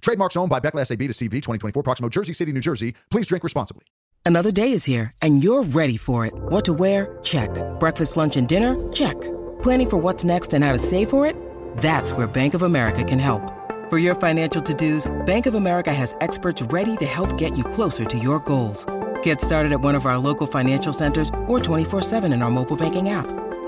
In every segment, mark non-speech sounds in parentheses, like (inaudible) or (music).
Trademarks owned by Becle S.A.B. de C.V. 2024 Proximo Jersey City, New Jersey. Please drink responsibly. Another day is here and you're ready for it. What to wear? Check. Breakfast, lunch, and dinner? Check. Planning for what's next and how to save for it? That's where Bank of America can help. For your financial to-dos, Bank of America has experts ready to help get you closer to your goals. Get started at one of our local financial centers or 24-7 in our mobile banking app.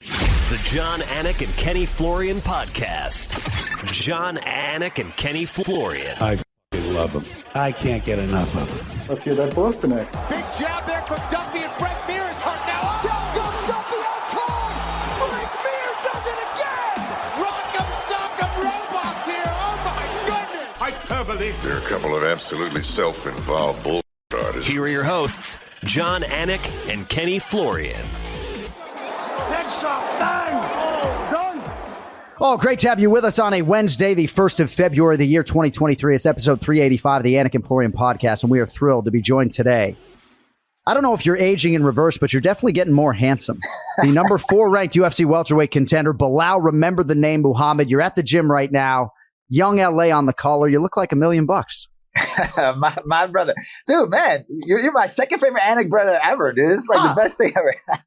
The Jon Anik and Kenny Florian podcast. Jon Anik and Kenny Florian. I f***ing love them. I can't get enough of them. Let's hear that Boston X. Big jab there from Duffy and Frank Mir is hurt now. Down goes Duffy oh, out cold. Frank Mir does it again. Rock'em sock'em robots here. Oh my goodness. Hyperbole. They're a couple of absolutely self-involved bull artists. Here are your hosts, Jon Anik and Kenny Florian. Headshot. Bang. Oh, done. Oh, great to have you with us on a Wednesday, the 1st of February, of the year 2023. It's episode 385 of the Anik and Florian podcast, and we are thrilled to be joined today. I don't know if you're aging in reverse, but you're definitely getting more handsome. The (laughs) number four ranked UFC welterweight contender, Belal, remember the name Muhammad. You're at the gym right now. Young LA on the collar. You look like a million bucks. (laughs) my, my brother, dude, man, you're, you're my second favorite Anik brother ever, dude. This is like Ah. the best thing ever. (laughs)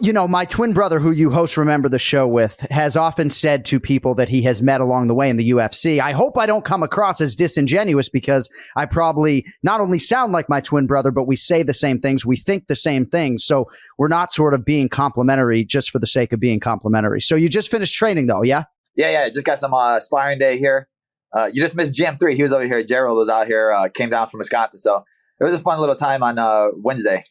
You know, my twin brother, who you host Remember the Show with, has often said to people that he has met along the way in the UFC, I hope I don't come across as disingenuous because I probably not only sound like my twin brother, but we say the same things, we think the same things. So we're not sort of being complimentary just for the sake of being complimentary. So you just finished training though, yeah? yeah, yeah, just got some uh, sparring day here. Uh, you just missed GM3. He was over here. Gerald was out here, uh, came down from Wisconsin. So it was a fun little time on uh, Wednesday.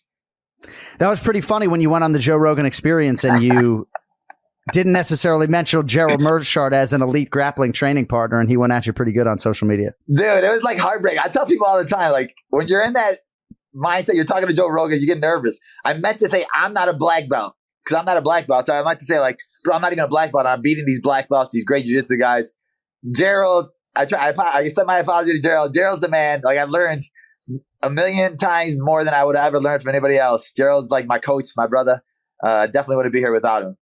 That was pretty funny when you went on the Joe Rogan experience and you (laughs) didn't necessarily mention Gerald Meerschaert as an elite grappling training partner and he went at you pretty good on social media. Dude, it was like heartbreak. I tell people all the time, like when you're in that mindset, you're talking to Joe Rogan, you get nervous. I meant to say I'm not a black belt because I'm not a black belt. So I like to say like, bro, I'm not even a black belt. I'm beating these black belts, these great jiu-jitsu guys. Gerald, I try. I, I sent my apology to Gerald. Gerald's the man. Like I've learned a million times more than I would ever learn from anybody else. Gerald's like my coach, my brother. Uh, definitely wouldn't be here without him.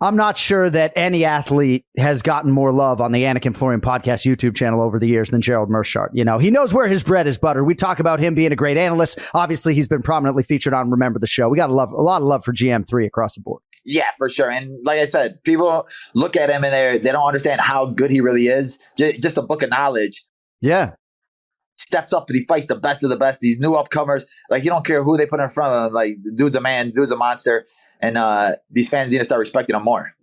I'm not sure that any athlete has gotten more love on the Anik and Florian podcast YouTube channel over the years than Gerald Meerschaert. You know, he knows where his bread is buttered. We talk about him being a great analyst. Obviously, he's been prominently featured on Remember the Show. We got a love, a lot of love for GM3 across the board. Yeah, for sure. And like I said, people look at him and they they don't understand how good he really is. Just, just a book of knowledge. Yeah. Steps up and he fights the best of the best. These new upcomers, like he don't care who they put in front of him. Like dude's a man, dude's a monster, and uh, these fans need to start respecting him more.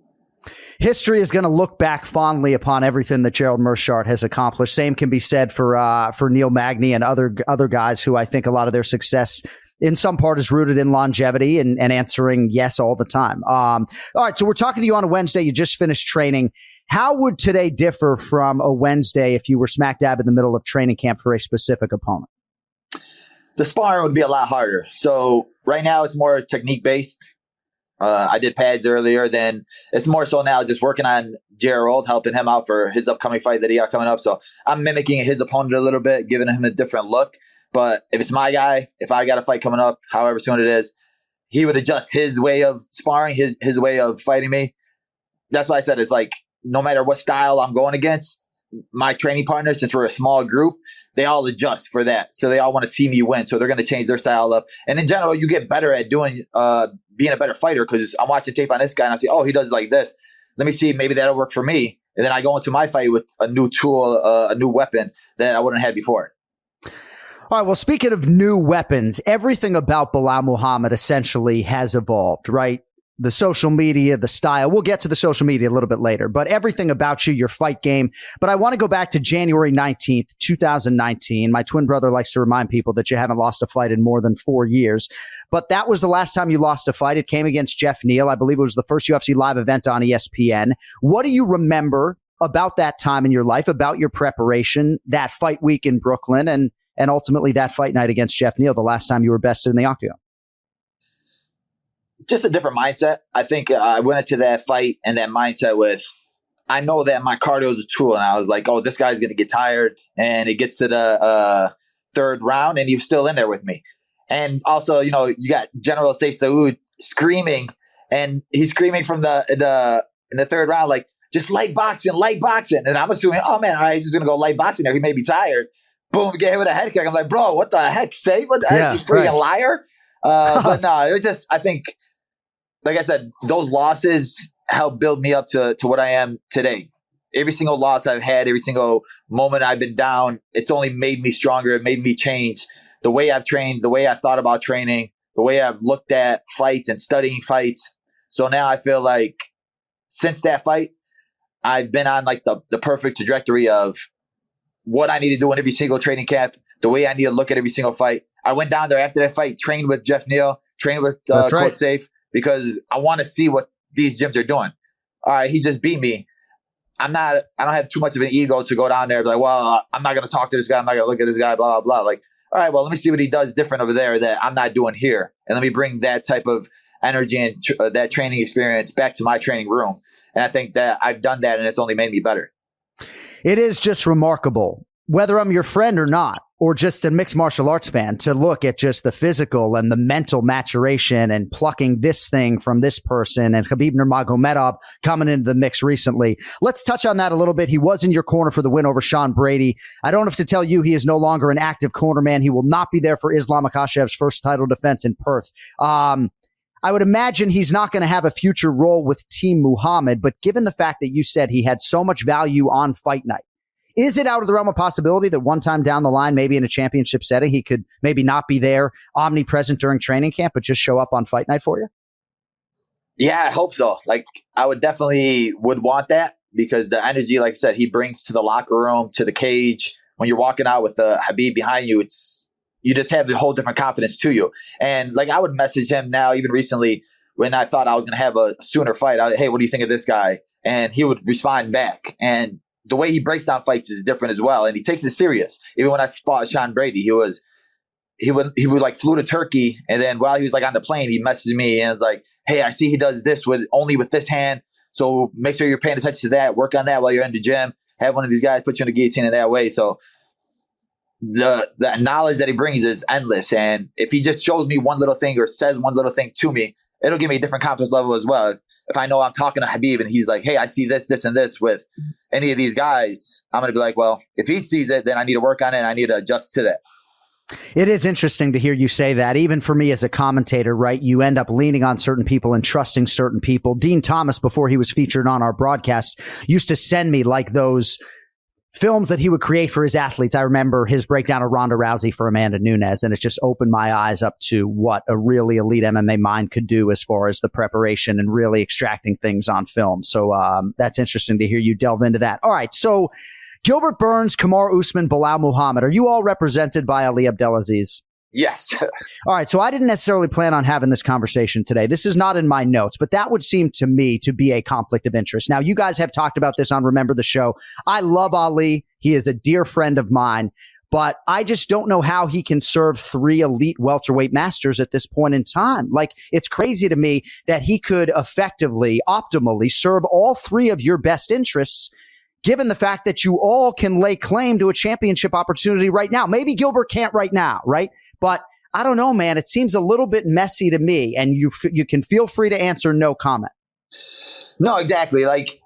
History is going to look back fondly upon everything that Gerald Meerschaert has accomplished. Same can be said for uh, for Neil Magny and other other guys who I think a lot of their success in some part is rooted in longevity and, and answering yes all the time. Um, all right, so we're talking to you on a Wednesday. You just finished training. How would today differ from a Wednesday if you were smack dab in the middle of training camp for a specific opponent? The sparring would be a lot harder. So right now it's more technique based. Uh, I did pads earlier. Then it's more so now just working on Gerald, helping him out for his upcoming fight that he got coming up. So I'm mimicking his opponent a little bit, giving him a different look. But if it's my guy, if I got a fight coming up, however soon it is, he would adjust his way of sparring, his his way of fighting me. That's why I said it's like no matter what style I'm going against, my training partners, since we're a small group, they all adjust for that. So they all want to see me win. So they're going to change their style up. And in general, you get better at doing, uh, being a better fighter because I'm watching tape on this guy and I say, oh, he does like this. Let me see, maybe that'll work for me. And then I go into my fight with a new tool, uh, a new weapon that I wouldn't have had before. All right. Well, speaking of new weapons, everything about Belal Muhammad essentially has evolved, right? The social media, the style. We'll get to the social media a little bit later, but everything about you, your fight game. But I want to go back to January 19th, 2019. My twin brother likes to remind people that you haven't lost a fight in more than four years. But that was the last time you lost a fight. It came against Jeff Neal. I believe it was the first UFC live event on ESPN. What do you remember about that time in your life, about your preparation, that fight week in Brooklyn, and, and ultimately that fight night against Jeff Neal, the last time you were bested in the octagon? Just a different mindset. I think uh, I went into that fight and that mindset with I know that my cardio is a tool, and I was like, oh, this guy's gonna get tired, and it gets to the uh, third round, and he's still in there with me. And also, you know, you got General Sayif Saud screaming, and he's screaming from the the in the third round, like just light boxing, light boxing. And I'm assuming, oh man, all right, he's just gonna go light boxing there. He may be tired. Boom, get hit with a head kick. I'm like, bro, what the heck? Sayif? what the Yeah, heck? You freaking right. liar. Uh, (laughs) but no, it was just I think like I said, those losses helped build me up to to what I am today. Every single loss I've had, every single moment I've been down, it's only made me stronger. It made me change the way I've trained, the way I've thought about training, the way I've looked at fights and studying fights. So now I feel like since that fight, I've been on like the the perfect trajectory of what I need to do in every single training camp, the way I need to look at every single fight. I went down there after that fight, trained with Jeff Neal, trained with uh, That's right. Coach Sayif because I want to see what these gyms are doing. All right, he just beat me. I'm not. I don't have too much of an ego to go down there and be like, well, I'm not going to talk to this guy. I'm not going to look at this guy. Blah blah blah. Like, all right, well, let me see what he does different over there that I'm not doing here, and let me bring that type of energy and tr- uh, that training experience back to my training room. And I think that I've done that, and it's only made me better. It is just remarkable, whether I'm your friend or not, or just a mixed martial arts fan, to look at just the physical and the mental maturation and plucking this thing from this person and Khabib Nurmagomedov coming into the mix recently. Let's touch on that a little bit. He was in your corner for the win over Sean Brady. I don't have to tell you he is no longer an active corner man. He will not be there for Islam Makhachev's first title defense in Perth. Um, I would imagine he's not going to have a future role with Team Muhammad, but given the fact that you said he had so much value on fight night, is it out of the realm of possibility that one time down the line, maybe in a championship setting, he could maybe not be there omnipresent during training camp, but just show up on fight night for you? Yeah, I hope so. Like, I would definitely would want that because the energy, like I said, he brings to the locker room, to the cage. When you're walking out with uh, Khabib behind you, it's you just have a whole different confidence to you. And like, I would message him now, even recently, when I thought I was going to have a sooner fight. I, hey, what do you think of this guy? And he would respond back. And the way he breaks down fights is different as well, and he takes it serious. Even when I fought Sean Brady, he was he would he would like flew to Turkey, and then while he was like on the plane, he messaged me and was like, "Hey, I see he does this with only with this hand, so make sure you're paying attention to that. Work on that while you're in the gym. Have one of these guys put you in the guillotine in that way." So the the knowledge that he brings is endless, and if he just shows me one little thing or says one little thing to me, it'll give me a different confidence level as well. If, if I know I'm talking to Khabib and he's like, "Hey, I see this, this, and this with any of these guys," I'm gonna be like, "Well, if he sees it, then I need to work on it. and I need to adjust to that." It is interesting to hear you say that. Even for me as a commentator, right? You end up leaning on certain people and trusting certain people. Din Thomas, before he was featured on our broadcast, used to send me like those films that he would create for his athletes. I remember his breakdown of Ronda Rousey for Amanda Nunes, and it just opened my eyes up to what a really elite MMA mind could do as far as the preparation and really extracting things on film. So um, that's interesting to hear you delve into that. All right, so Gilbert Burns, Kamaru Usman, Belal Muhammad, are you all represented by Ali Abdelaziz? Yes. All right. So I didn't necessarily plan on having this conversation today. This is not in my notes, but that would seem to me to be a conflict of interest. Now, you guys have talked about this on Remember the Show. I love Ali. He is a dear friend of mine, but I just don't know how he can serve three elite welterweight masters at this point in time. Like, it's crazy to me that he could effectively, optimally serve all three of your best interests given the fact that you all can lay claim to a championship opportunity right now. Maybe Gilbert can't right now, right? But I don't know, man. It seems a little bit messy to me, and you f- you can feel free to answer no comment. No, exactly. Like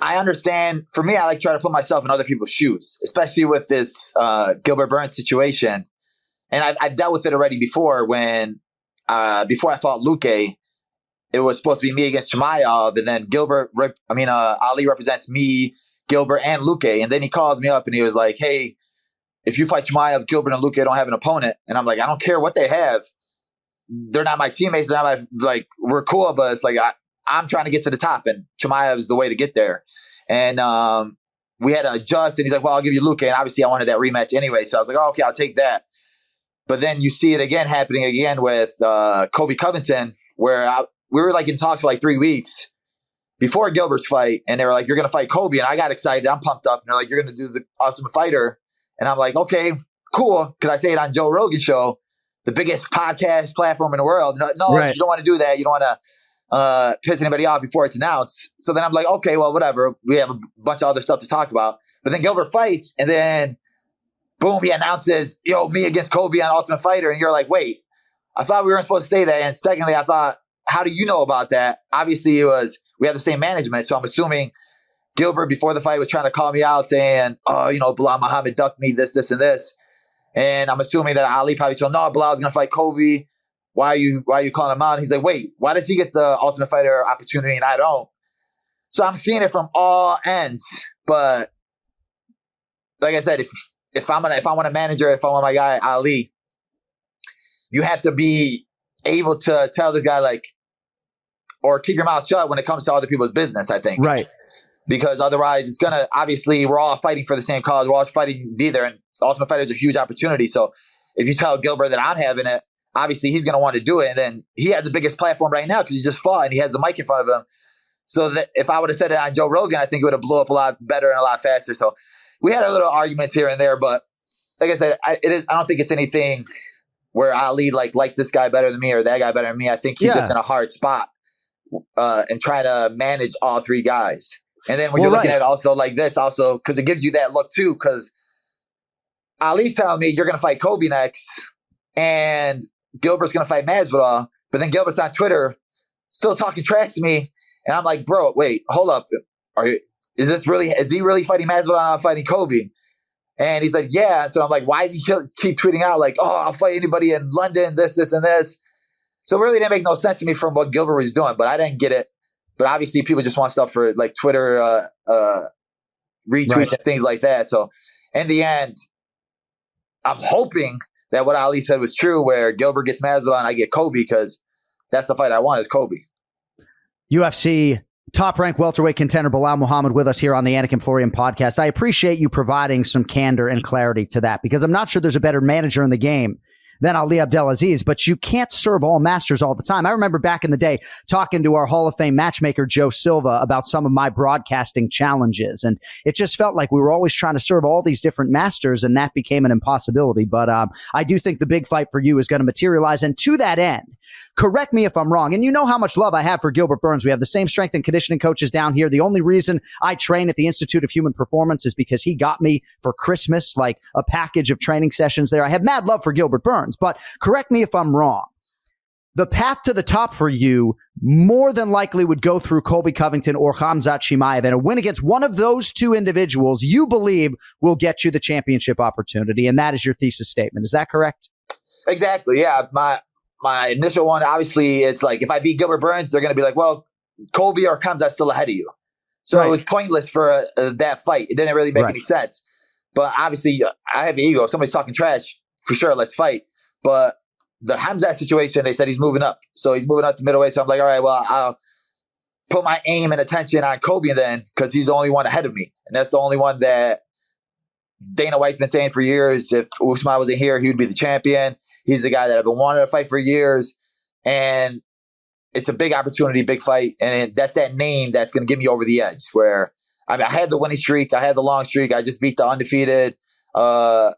I understand. For me, I like try to put myself in other people's shoes, especially with this uh, Gilbert Burns situation. And I've, I've dealt with it already before when, uh, before I fought Luque, it was supposed to be me against Chimaev, and then Gilbert, rep- I mean, uh, Ali represents me, Gilbert, and Luque. And then he calls me up and he was like, hey, if you fight Chimaev, Gilbert, and Luque don't have an opponent. And I'm like, I don't care what they have. They're not my teammates. They're not my, like, we're cool, but it's like, I, I'm trying to get to the top, and Chimaev is the way to get there. And um, we had to adjust, and he's like, "Well, I'll give you Luque." And obviously, I wanted that rematch anyway, so I was like, oh, "Okay, I'll take that." But then you see it again happening again with uh, Colby Covington, where I, we were like in talks for like three weeks before Gilbert's fight, and they were like, "You're going to fight Kobe," and I got excited. I'm pumped up, and they're like, "You're going to do the Ultimate Fighter," and I'm like, "Okay, cool." Because I say it on Joe Rogan show, the biggest podcast platform in the world. No, no Right. you don't want to do that. You don't want to uh, piss anybody off before it's announced. So then I'm like, okay, well, whatever. We have a bunch of other stuff to talk about. But then Gilbert fights, and then boom, he announces, yo, me against Kobe on Ultimate Fighter. And you're like, wait, I thought we weren't supposed to say that. And secondly, I thought, how do you know about that? Obviously, it was, we have the same management. So I'm assuming Gilbert, before the fight, was trying to call me out saying, oh, you know, Belal Muhammad ducked me, this, this, and this. And I'm assuming that Ali probably told, no, Belal's going to fight Kobe. Why are you why are you calling him out? And he's like, wait, why does he get the Ultimate Fighter opportunity and I don't? So I'm seeing it from all ends. But like I said, if if I'm gonna if I want a manager, if I want my guy Ali, you have to be able to tell this guy like or keep your mouth shut when it comes to other people's business, I think. Right. Because otherwise it's gonna obviously we're all fighting for the same cause, we're all fighting to be there and Ultimate Fighter is a huge opportunity. So if you tell Gilbert that I'm having it, obviously he's gonna want to do it. And then he has the biggest platform right now because he just fought and he has the mic in front of him. So that if I would have said it on Joe Rogan, I think it would have blew up a lot better and a lot faster. So we had a little arguments here and there, but like I said, I, it is, I don't think it's anything where Ali like likes this guy better than me or that guy better than me. I think he's Yeah. just in a hard spot uh, and trying to manage all three guys. And then when Well, you're looking right. at also like this, also because it gives you that look too. Because Ali's telling me you're going to fight Kobe next, and Gilbert's going to fight Masvidal, but then Gilbert's on Twitter still talking trash to me, and I'm like, bro, wait, hold up, are you? Is this really? Is he really fighting Masvidal? I'm fighting Kobe. And he's like, yeah. So I'm like, why does he keep tweeting out like, oh, I'll fight anybody in London, this, this, and this. So it really didn't make no sense to me from what Gilbert was doing, but I didn't get it. But obviously, people just want stuff for like Twitter uh, uh, retweets Right. and things like that. So in the end, I'm hoping that what Ali said was true, where Gilbert gets Masvidal and I get Kobe because that's the fight I want is Kobe. UFC top ranked welterweight contender Belal Muhammad with us here on the Anik and Florian podcast. I appreciate you providing some candor and clarity to that because I'm not sure there's a better manager in the game than Ali Abdelaziz, but you can't serve all masters all the time. I remember back in the day talking to our Hall of Fame matchmaker Joe Silva about some of my broadcasting challenges, and it just felt like we were always trying to serve all these different masters, and that became an impossibility. But um, I do think the big fight for you is going to materialize, and to that end, correct me if I'm wrong. And you know how much love I have for Gilbert Burns. We have the same strength and conditioning coaches down here. The only reason I train at the Institute of Human Performance is because he got me for Christmas, like a package of training sessions there. I have mad love for Gilbert Burns, but correct me if I'm wrong. The path to the top for you more than likely would go through Colby Covington or Khamzat Chimaev. And a win against one of those two individuals you believe will get you the championship opportunity. And that is your thesis statement. Is that correct? Exactly. Yeah. My my initial one, obviously, it's like if I beat Gilbert Burns, they're going to be like, well, Colby or Khamzat's still ahead of you. So Right. it was pointless for uh, that fight. It didn't really make Right. any sense. But obviously, I have an ego. If somebody's talking trash, for sure, let's fight. But the Khamzat situation, they said he's moving up. So he's moving up to middleweight. So I'm like, all right, well, I'll put my aim and attention on Kobe then because he's the only one ahead of me. And that's the only one that Dana White's been saying for years. If Usman wasn't here, he would be the champion. He's the guy that I've been wanting to fight for years. And it's a big opportunity, big fight. And that's that name that's going to get me over the edge where I, mean, I had the winning streak. I had the long streak. I just beat the undefeated uh,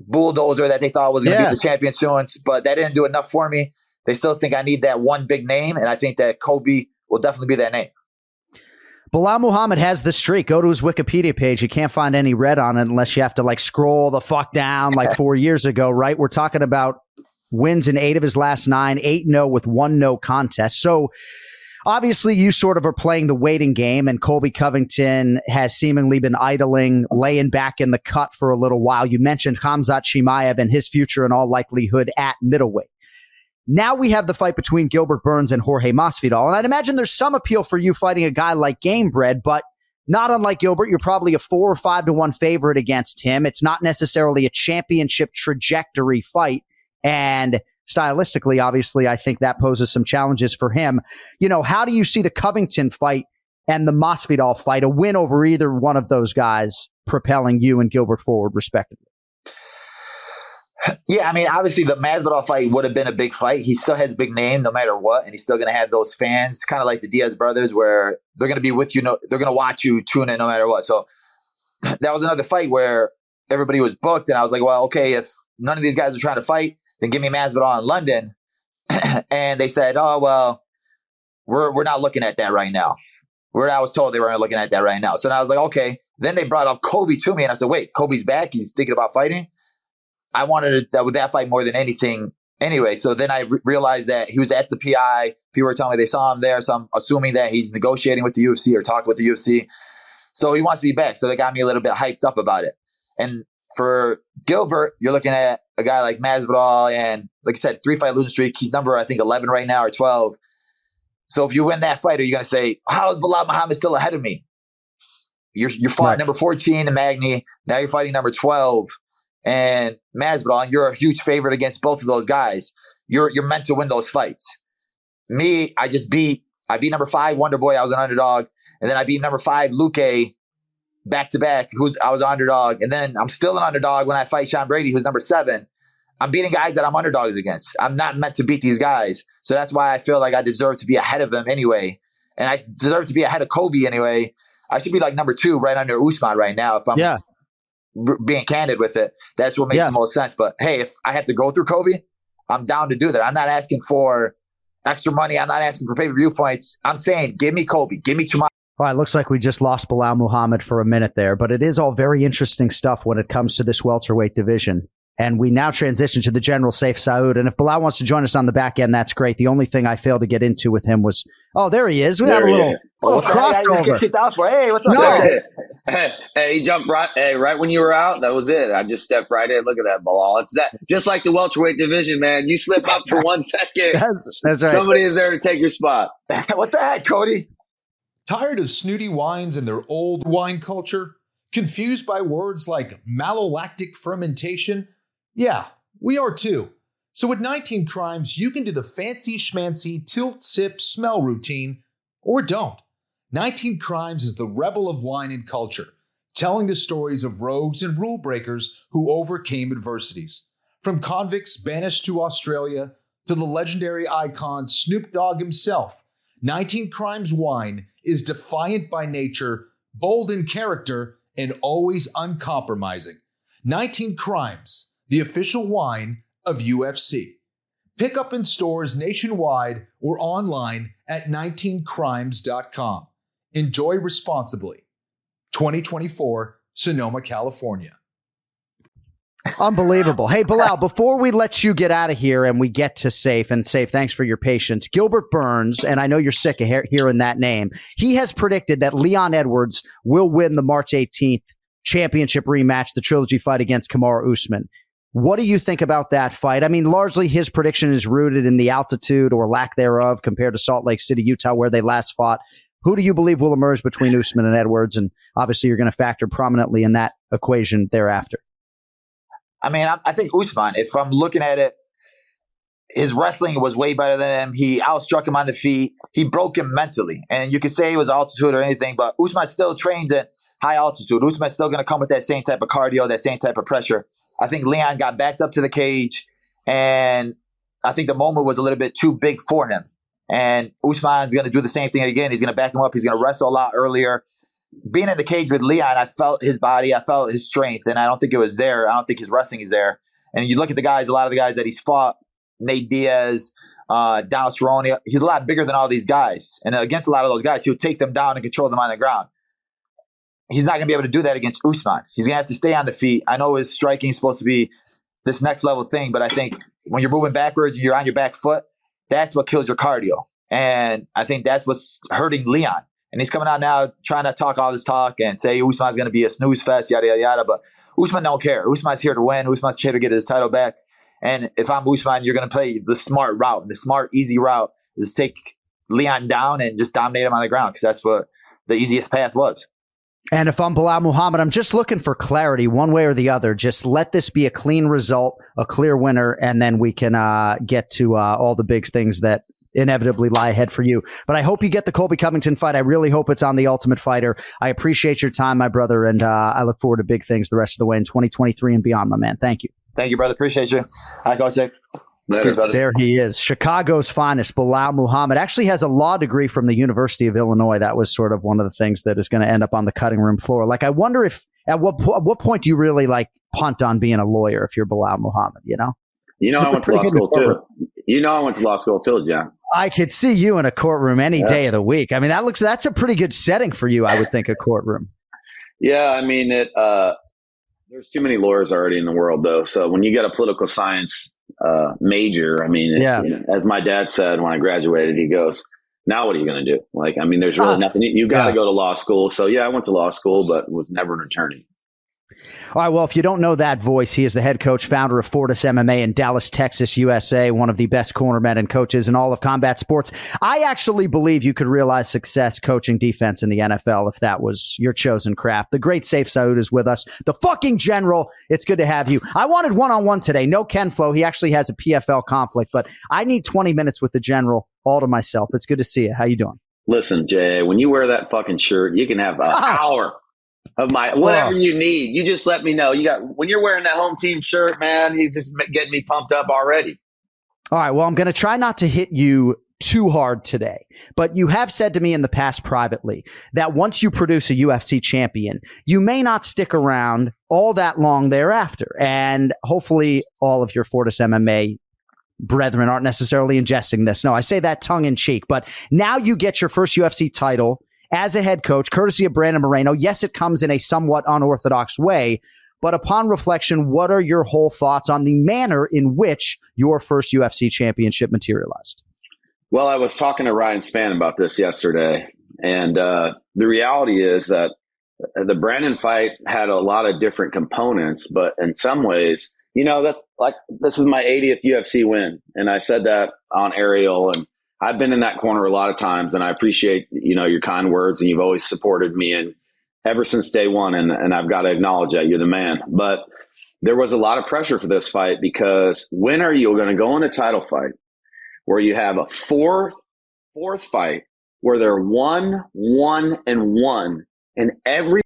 bulldozer that they thought was going to Yeah. be the champion soon. But that didn't do enough for me. They still think I need that one big name. And I think that Kobe will definitely be that name. Bilal Muhammad has the streak. Go to his Wikipedia page. You can't find any red on it unless you have to like scroll the fuck down like (laughs) four years ago, right? We're talking about wins in eight of his last nine, eight no with one no contest. So obviously you sort of are playing the waiting game and Colby Covington has seemingly been idling, laying back in the cut for a little while. You mentioned Khamzat Chimaev and his future in all likelihood at middleweight. Now we have the fight between Gilbert Burns and Jorge Masvidal. And I'd imagine there's some appeal for you fighting a guy like Gamebred, but not unlike Gilbert, you're probably a four or five to one favorite against him. It's not necessarily a championship trajectory fight. And stylistically, obviously, I think that poses some challenges for him. You know, how do you see the Covington fight and the Masvidal fight, a win over either one of those guys propelling you and Gilbert forward, respectively? Yeah, I mean, obviously the Masvidal fight would have been a big fight. He still has a big name no matter what, and he's still going to have those fans, kind of like the Diaz brothers, where they're going to be with you. No, they're going to watch you tune in no matter what. So (clears throat) that was another fight where everybody was booked, and I was like, well, okay, if none of these guys are trying to fight, then give me Masvidal in London. (clears throat) and they said, oh well, we're we're not looking at that right now. Where I was told they weren't looking at that right now. So I was like, okay. Then they brought up Kobe to me, and I said, wait, Kobe's back. He's thinking about fighting. I wanted that with that fight more than anything anyway. So then I re- realized that he was at the PI. People were telling me they saw him there. So I'm assuming that he's negotiating with the UFC or talking with the UFC. So he wants to be back. So that got me a little bit hyped up about it. And for Gilbert, you're looking at a guy like Masvidal and like I said, three fight losing streak. He's number, I think, 11 right now or 12. So if you win that fight, are you going to say, how is Belal Muhammad still ahead of me? You're, you fought right. number 14 in Magny. Now you're fighting number 12 and Masvidal, and you're a huge favorite against both of those guys. You're you're meant to win those fights. Me, I just beat I beat number five Wonder Boy. I was an underdog, and then I beat number five Luque back to back. Who's I was an underdog, and then I'm still an underdog when I fight Sean Brady, who's number seven. I'm beating guys that I'm underdogs against. I'm not meant to beat these guys, so that's why I feel like I deserve to be ahead of them anyway, and I deserve to be ahead of Kobe anyway. I should be like number two, right under Usman right now. If I'm yeah being candid with it, that's what makes yeah. the most sense. But hey, if I have to go through Kobe, I'm down to do that. I'm not asking for extra money. I'm not asking for pay per view points. I'm saying, give me Kobe, give me Chuma. Well, it looks like we just lost Belal Muhammad for a minute there, but it is all very interesting stuff when it comes to this welterweight division. And we now transition to the general Sayif Saud. And if Belal wants to join us on the back end, that's great. The only thing I failed to get into with him was, oh, there he is. We there have a little, little oh, crossover. for. Hey, what's up? No. Hey, hey, he jumped right. Hey, right when you were out, that was it. I just stepped right in. Look at that, Belal. It's that just like the welterweight division, man. You slip up for one second. (laughs) that's, that's right. Somebody is there to take your spot. (laughs) what the heck, Cody? Tired of snooty wines and their old wine culture? Confused by words like malolactic fermentation? Yeah, we are too. So with 19 Crimes, you can do the fancy schmancy tilt sip smell routine or don't. 19 Crimes is the rebel of wine and culture, telling the stories of rogues and rule breakers who overcame adversities. From convicts banished to Australia to the legendary icon Snoop Dogg himself, 19 Crimes wine is defiant by nature, bold in character, and always uncompromising. 19 Crimes, the official wine of UFC. Pick up in stores nationwide or online at 19crimes.com. Enjoy responsibly. 2024, Sonoma, California. Unbelievable. Hey, Belal, before we let you get out of here and we get to safe and safe, thanks for your patience. Gilbert Burns, and I know you're sick of hearing that name, he has predicted that Leon Edwards will win the March 18th championship rematch, the trilogy fight against Kamaru Usman. What do you think about that fight? I mean, largely his prediction is rooted in the altitude or lack thereof compared to Salt Lake City, Utah, where they last fought. Who do you believe will emerge between Usman and Edwards? And obviously, you're going to factor prominently in that equation thereafter. I mean, I, I think Usman, if I'm looking at it, his wrestling was way better than him. He outstruck him on the feet. He broke him mentally. And you could say it was altitude or anything, but Usman still trains at high altitude. Usman's still going to come with that same type of cardio, that same type of pressure. I think Leon got backed up to the cage, and I think the moment was a little bit too big for him. And Usman's going to do the same thing again. He's going to back him up. He's going to wrestle a lot earlier. Being in the cage with Leon, I felt his body, I felt his strength, and I don't think it was there. I don't think his wrestling is there. And you look at the guys, a lot of the guys that he's fought, Nate Diaz, uh, Donald Cerrone, he's a lot bigger than all these guys. And against a lot of those guys, he'll take them down and control them on the ground. He's not going to be able to do that against Usman. He's going to have to stay on the feet. I know his striking is supposed to be this next level thing, but I think when you're moving backwards and you're on your back foot, that's what kills your cardio. And I think that's what's hurting Leon. And he's coming out now trying to talk all this talk and say Usman's going to be a snooze fest, yada, yada, yada. But Usman don't care. Usman's here to win. Usman's here to get his title back. And if I'm Usman, you're going to play the smart route. And the smart, easy route is take Leon down and just dominate him on the ground because that's what the easiest path was. And if I'm Belal Muhammad, I'm just looking for clarity one way or the other. Just let this be a clean result, a clear winner, and then we can uh, get to uh, all the big things that inevitably lie ahead for you. But I hope you get the Colby Covington fight. I really hope it's on the Ultimate Fighter. I appreciate your time, my brother, and uh, I look forward to big things the rest of the way in 2023 and beyond, my man. Thank you. Thank you, brother. Appreciate you. Hi, Coach. There he is, Chicago's finest, Belal Muhammad. Actually has a law degree from the University of Illinois. That was sort of one of the things that is going to end up on the cutting room floor. Like, I wonder if at what at what point do you really like punt on being a lawyer if you're Belal Muhammad? You know, you know, I went to law school too. You know, I went to law school too, Jon. I could see you in a courtroom any yeah. day of the week. I mean, that looks that's a pretty good setting for you. I would think a courtroom. Yeah, I mean it. Uh, there's too many lawyers already in the world, though. So when you get a political science uh, major. I mean, yeah. you know, as my dad said when I graduated, he goes, now what are you going to do? Like, I mean, there's really nothing. You got to yeah. go to law school. So yeah, I went to law school, but was never an attorney. All right. Well, if you don't know that voice, he is the head coach, founder of Fortis MMA in Dallas, Texas, USA, one of the best cornermen and coaches in all of combat sports. I actually believe you could realize success coaching defense in the NFL if that was your chosen craft. The great Sayif Saud is with us, the fucking general. It's good to have you. I wanted one on one today. No Ken Flo. He actually has a PFL conflict, but I need 20 minutes with the general all to myself. It's good to see you. How you doing? Listen, Jay, when you wear that fucking shirt, you can have an (laughs) hour of my whatever you need. You just let me know. You got when you're wearing that home team shirt, man. You just getting me pumped up already. All right. Well, I'm going to try not to hit you too hard today, but you have said to me in the past privately that once you produce a UFC champion, you may not stick around all that long thereafter. And hopefully all of your Fortis MMA brethren aren't necessarily ingesting this. No, I say that tongue in cheek, but now you get your first UFC title as a head coach, courtesy of Brandon Moreno. Yes, it comes in a somewhat unorthodox way, but upon reflection, what are your whole thoughts on the manner in which your first UFC championship materialized? Well, I was talking to Ryan Spann about this yesterday, and uh, the reality is that the Brandon fight had a lot of different components, but in some ways, you know, that's like this is my 80th UFC win, and I said that on Ariel, and I've been in that corner a lot of times, and I appreciate you know your kind words, and you've always supported me, and ever since day one, and and I've got to acknowledge that you're the man. But there was a lot of pressure for this fight because when are you going to go in a title fight where you have a fourth fourth fight where they're one one and one and every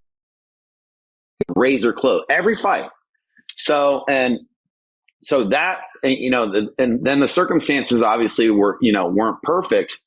razor close every fight. So and so that you know, the, and then the circumstances obviously were you know weren't perfect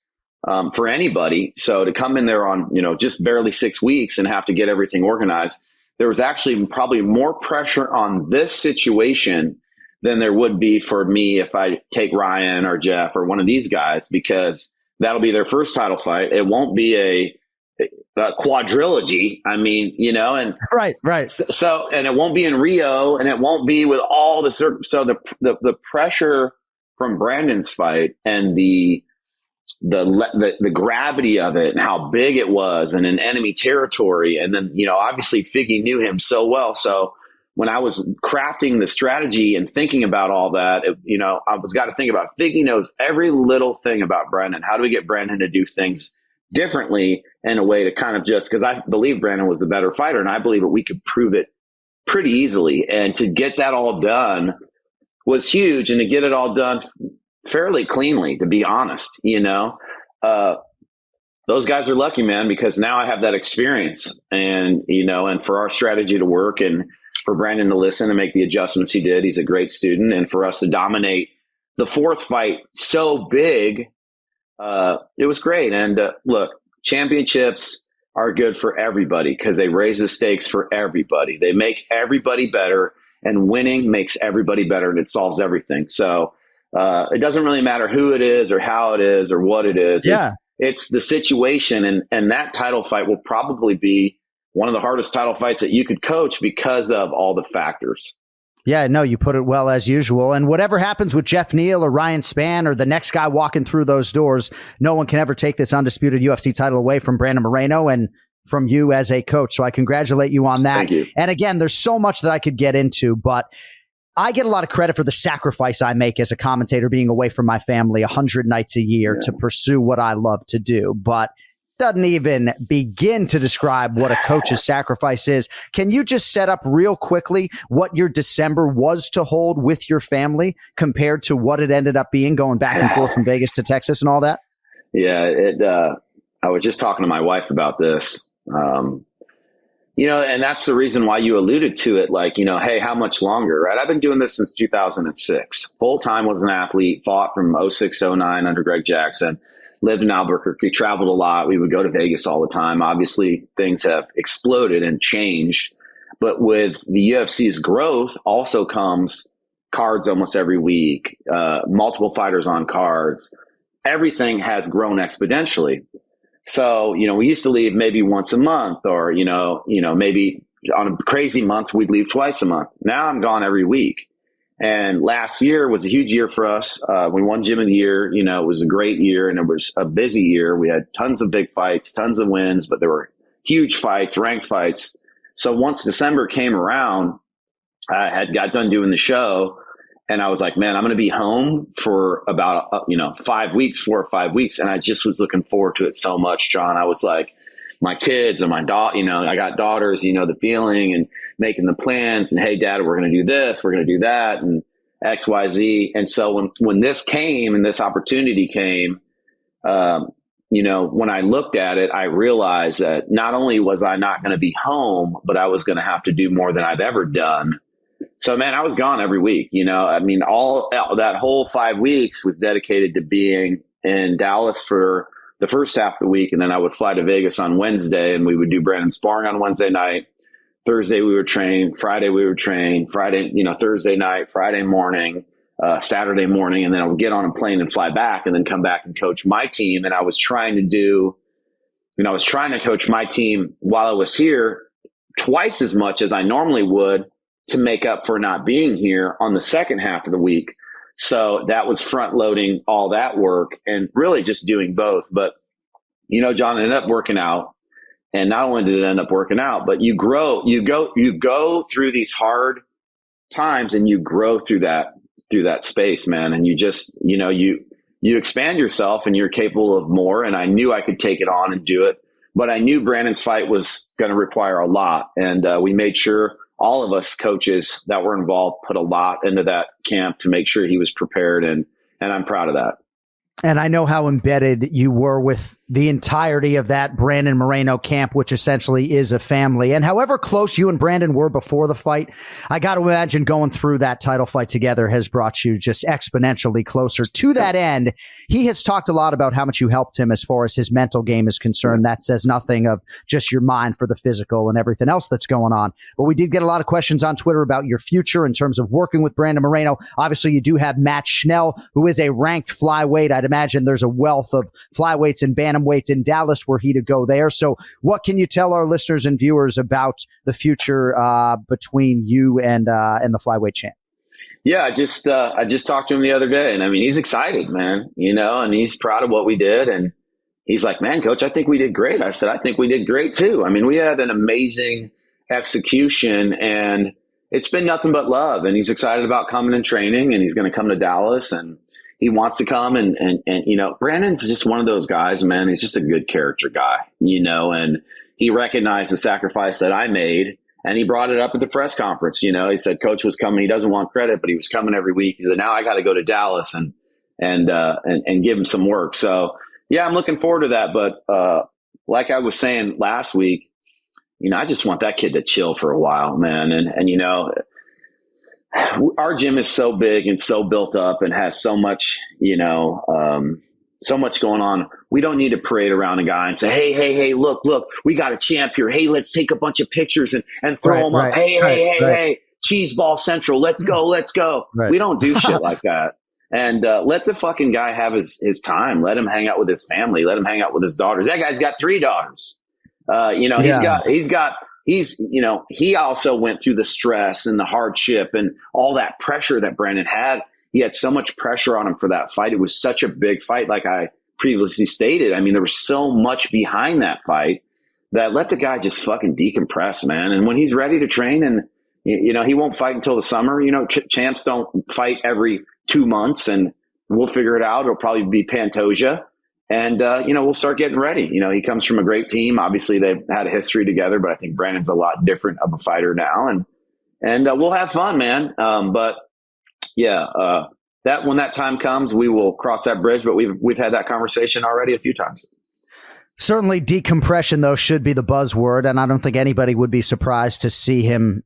um, for anybody. So to come in there on you know just barely six weeks and have to get everything organized, there was actually probably more pressure on this situation than there would be for me if I take Ryan or Jeff or one of these guys because that'll be their first title fight. It won't be a uh, quadrilogy. I mean, you know, and right, right. So, so, and it won't be in Rio, and it won't be with all the so the, the the pressure from Brandon's fight and the the the the gravity of it and how big it was and in enemy territory, and then you know, obviously Figgy knew him so well, so. When I was crafting the strategy and thinking about all that, it, you know, I was got to think about Figgy knows every little thing about Brandon. How do we get Brandon to do things differently in a way to kind of just because I believe Brandon was a better fighter, and I believe that we could prove it pretty easily. And to get that all done was huge, and to get it all done fairly cleanly, to be honest, you know. Uh, those guys are lucky, man, because now I have that experience, and you know, and for our strategy to work, and for Brandon to listen and make the adjustments he did, he's a great student, and for us to dominate the fourth fight so big uh, it was great. And uh, look, championships are good for everybody because they raise the stakes for everybody. They make everybody better, and winning makes everybody better, and it solves everything. So uh, it doesn't really matter who it is, or how it is, or what it is. Yeah. It's, it's the situation, and and that title fight will probably be one of the hardest title fights that you could coach because of all the factors. Yeah, no, you put it well as usual. And whatever happens with Jeff Neal or Ryan Spann or the next guy walking through those doors, no one can ever take this undisputed UFC title away from Brandon Moreno and from you as a coach. So I congratulate you on that. Thank you. And again, there's so much that I could get into, but I get a lot of credit for the sacrifice I make as a commentator being away from my family 100 nights a year Yeah. to pursue what I love to do. But doesn't even begin to describe what a coach's sacrifice is. Can you just set up real quickly what your December was to hold with your family compared to what it ended up being going back and forth from Vegas to Texas and all that? Yeah, it. Uh, I was just talking to my wife about this. Um, you know, and that's the reason why you alluded to it. Like, you know, hey, how much longer? Right? I've been doing this since 2006. Full time was an athlete. Fought from 06, 09 under Greg Jackson. Lived in Albuquerque. We traveled a lot. We would go to Vegas all the time. Obviously, things have exploded and changed. But with the UFC's growth, also comes cards almost every week. Uh, multiple fighters on cards everything has grown exponentially. So, you know, we used to leave maybe once a month or, you know, you know, maybe on a crazy month, we'd leave twice a month. Now I'm gone every week. And last year was a huge year for us. Uh, we won Gym of the Year. You know, it was a great year and it was a busy year. We had tons of big fights, tons of wins, but there were huge fights, ranked fights. So once December came around, I had got done doing the show and I was like, man, I'm going to be home for about, uh, you know, five weeks, four or five weeks. And I just was looking forward to it so much, Jon. I was like, my kids and my daughter, you know, I got daughters, you know, the feeling and making the plans and, hey, dad, we're going to do this, we're going to do that and X, Y, Z. And so when, when this came and this opportunity came, um, you know, when I looked at it, I realized that not only was I not going to be home, but I was going to have to do more than I've ever done. So, man, I was gone every week. You know, I mean, all that whole five weeks was dedicated to being in Dallas for the first half of the week. And then I would fly to Vegas on Wednesday and we would do Brandon sparring on Wednesday night. Thursday we were trained, Friday we were trained, Friday, you know, Thursday night, Friday morning, uh, Saturday morning. And then I would get on a plane and fly back and then come back and coach my team. And I was trying to do, you know, I was trying to coach my team while I was here twice as much as I normally would to make up for not being here on the second half of the week. So that was front loading all that work and really just doing both. But, you know, Jon, ended up working out. And not only did it end up working out, but you grow, you go, you go through these hard times and you grow through that, through that space, man. And you just, you know, you, you expand yourself and you're capable of more. And I knew I could take it on and do it. But I knew Brandon's fight was going to require a lot. And uh, we made sure all of us coaches that were involved put a lot into that camp to make sure he was prepared and and I'm proud of that. And I know how embedded you were with the entirety of that Brandon Moreno camp, which essentially is a family. And however close you and Brandon were before the fight, I got to imagine going through that title fight together has brought you just exponentially closer. To that end, he has talked a lot about how much you helped him as far as his mental game is concerned. That says nothing of just your mind for the physical and everything else that's going on. But we did get a lot of questions on Twitter about your future in terms of working with Brandon Moreno. Obviously, you do have Matt Schnell, who is a ranked flyweight. I'd imagine there's a wealth of flyweights and bantamweights in Dallas were he to go there. So, what can you tell our listeners and viewers about the future uh, between you and uh, and the flyweight champ? Yeah, I just uh, I just talked to him the other day, and I mean he's excited, man. You know, and he's proud of what we did, and he's like, "Man, coach, I think we did great." I said, "I think we did great too." I mean, we had an amazing execution, and it's been nothing but love. And he's excited about coming and training, and he's going to come to Dallas, and he wants to come. And and and you know, Brandon's just one of those guys, man. He's just a good character guy, you know, and he recognized the sacrifice that I made. And he brought it up at the press conference. You know, he said coach was coming. He doesn't want credit, but he was coming every week. He said, now I got to go to Dallas and, and, uh, and, and give him some work. So yeah, I'm looking forward to that. But, uh, like I was saying last week, you know, I just want that kid to chill for a while, man. And, and, you know, our gym is so big and so built up and has so much, you know, um, so much going on. We don't need to parade around a guy and say, "Hey, hey, hey, look, look, we got a champ here. Hey, let's take a bunch of pictures and and throw Right, them right, up. Hey, right, hey, hey, hey, cheese ball central. Let's go, let's go." We don't do (laughs) shit like that. And uh, let the fucking guy have his his time. Let him hang out with his family. Let him hang out with his daughters. That guy's got three daughters. Uh, you know, Yeah. he's got he's got he's, you know, he also went through the stress and the hardship and all that pressure that Brandon had. He had so much pressure on him for that fight. It was such a big fight, like I previously stated. I mean, there was so much behind that fight that let the guy just fucking decompress, man. And when he's ready to train and, you know, he won't fight until the summer. You know, ch- champs don't fight every two months and we'll figure it out. It'll probably be Pantoja and uh, you know we'll start getting ready. You know, he comes from a great team. Obviously, they've had a history together, but I think Brandon's a lot different of a fighter now, and and uh, we'll have fun, man. Um, but yeah, uh, that when that time comes, we will cross that bridge. But we've we've had that conversation already a few times. Certainly, decompression though should be the buzzword, and I don't think anybody would be surprised to see him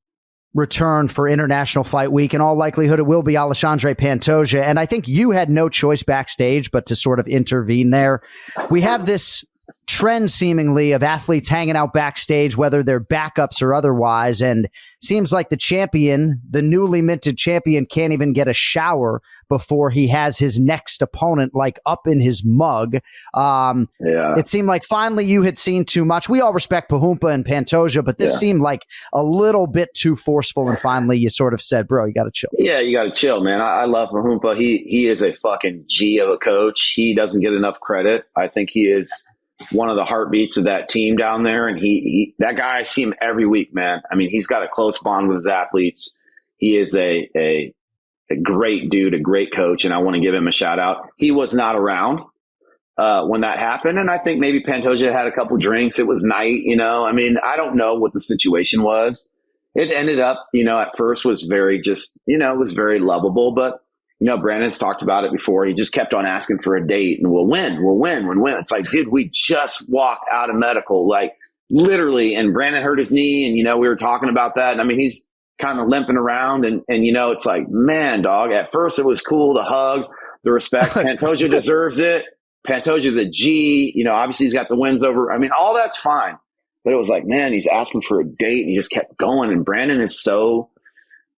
return for International Fight Week. In all likelihood, it will be Alexandre Pantoja. And I think you had no choice backstage but to sort of intervene there. We have this trend seemingly of athletes hanging out backstage, whether they're backups or otherwise. And seems like the champion, the newly minted champion, can't even get a shower before he has his next opponent like up in his mug. Um, yeah. It seemed like finally you had seen too much. We all respect Pahumpa and Pantoja, but this Yeah. seemed like a little bit too forceful. And finally you sort of said, bro, you got to chill. Yeah, you got to chill, man. I, I love Mahumpa. He he is a fucking G of a coach. He doesn't get enough credit. I think he is one of the heartbeats of that team down there, and he, he that guy. I see him every week, man. I mean, he's got a close bond with his athletes. He is a a a great dude, a great coach, and I want to give him a shout out. He was not around uh, when that happened, and I think maybe Pantoja had a couple drinks. It was night, you know. I mean, I don't know what the situation was. It ended up, you know, at first was very just, you know, it was very lovable, but you know, Brandon's talked about it before. He just kept on asking for a date and we'll win, we'll win, we'll win. It's like, dude, we just walked out of medical, like literally. And Brandon hurt his knee, and you know, we were talking about that. And I mean, he's kind of limping around, and and you know, it's like, man, dog. At first, it was cool to hug, the respect. (laughs) Pantoja deserves it. Pantoja's a G. You know, obviously he's got the wins over. I mean, all that's fine. But it was like, man, he's asking for a date, and he just kept going. And Brandon is so,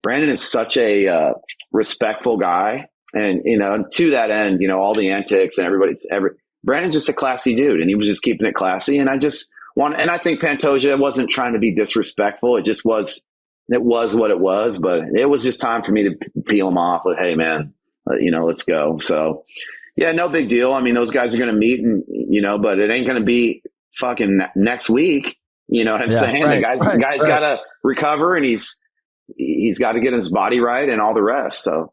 Brandon is such a uh, respectful guy, and you know, to that end, you know, all the antics and everybody, every Brandon's just a classy dude, and he was just keeping it classy. And I just want, and I think Pantoja wasn't trying to be disrespectful. It just was, it was what it was. But it was just time for me to peel him off with, hey, man, uh, you know, let's go. So. Yeah, no big deal. I mean, those guys are going to meet, and you know, but it ain't going to be fucking next week. You know what I'm Yeah, saying? right, the guy's right, the guy's right. got to recover, and he's he's got to get his body right and all the rest. So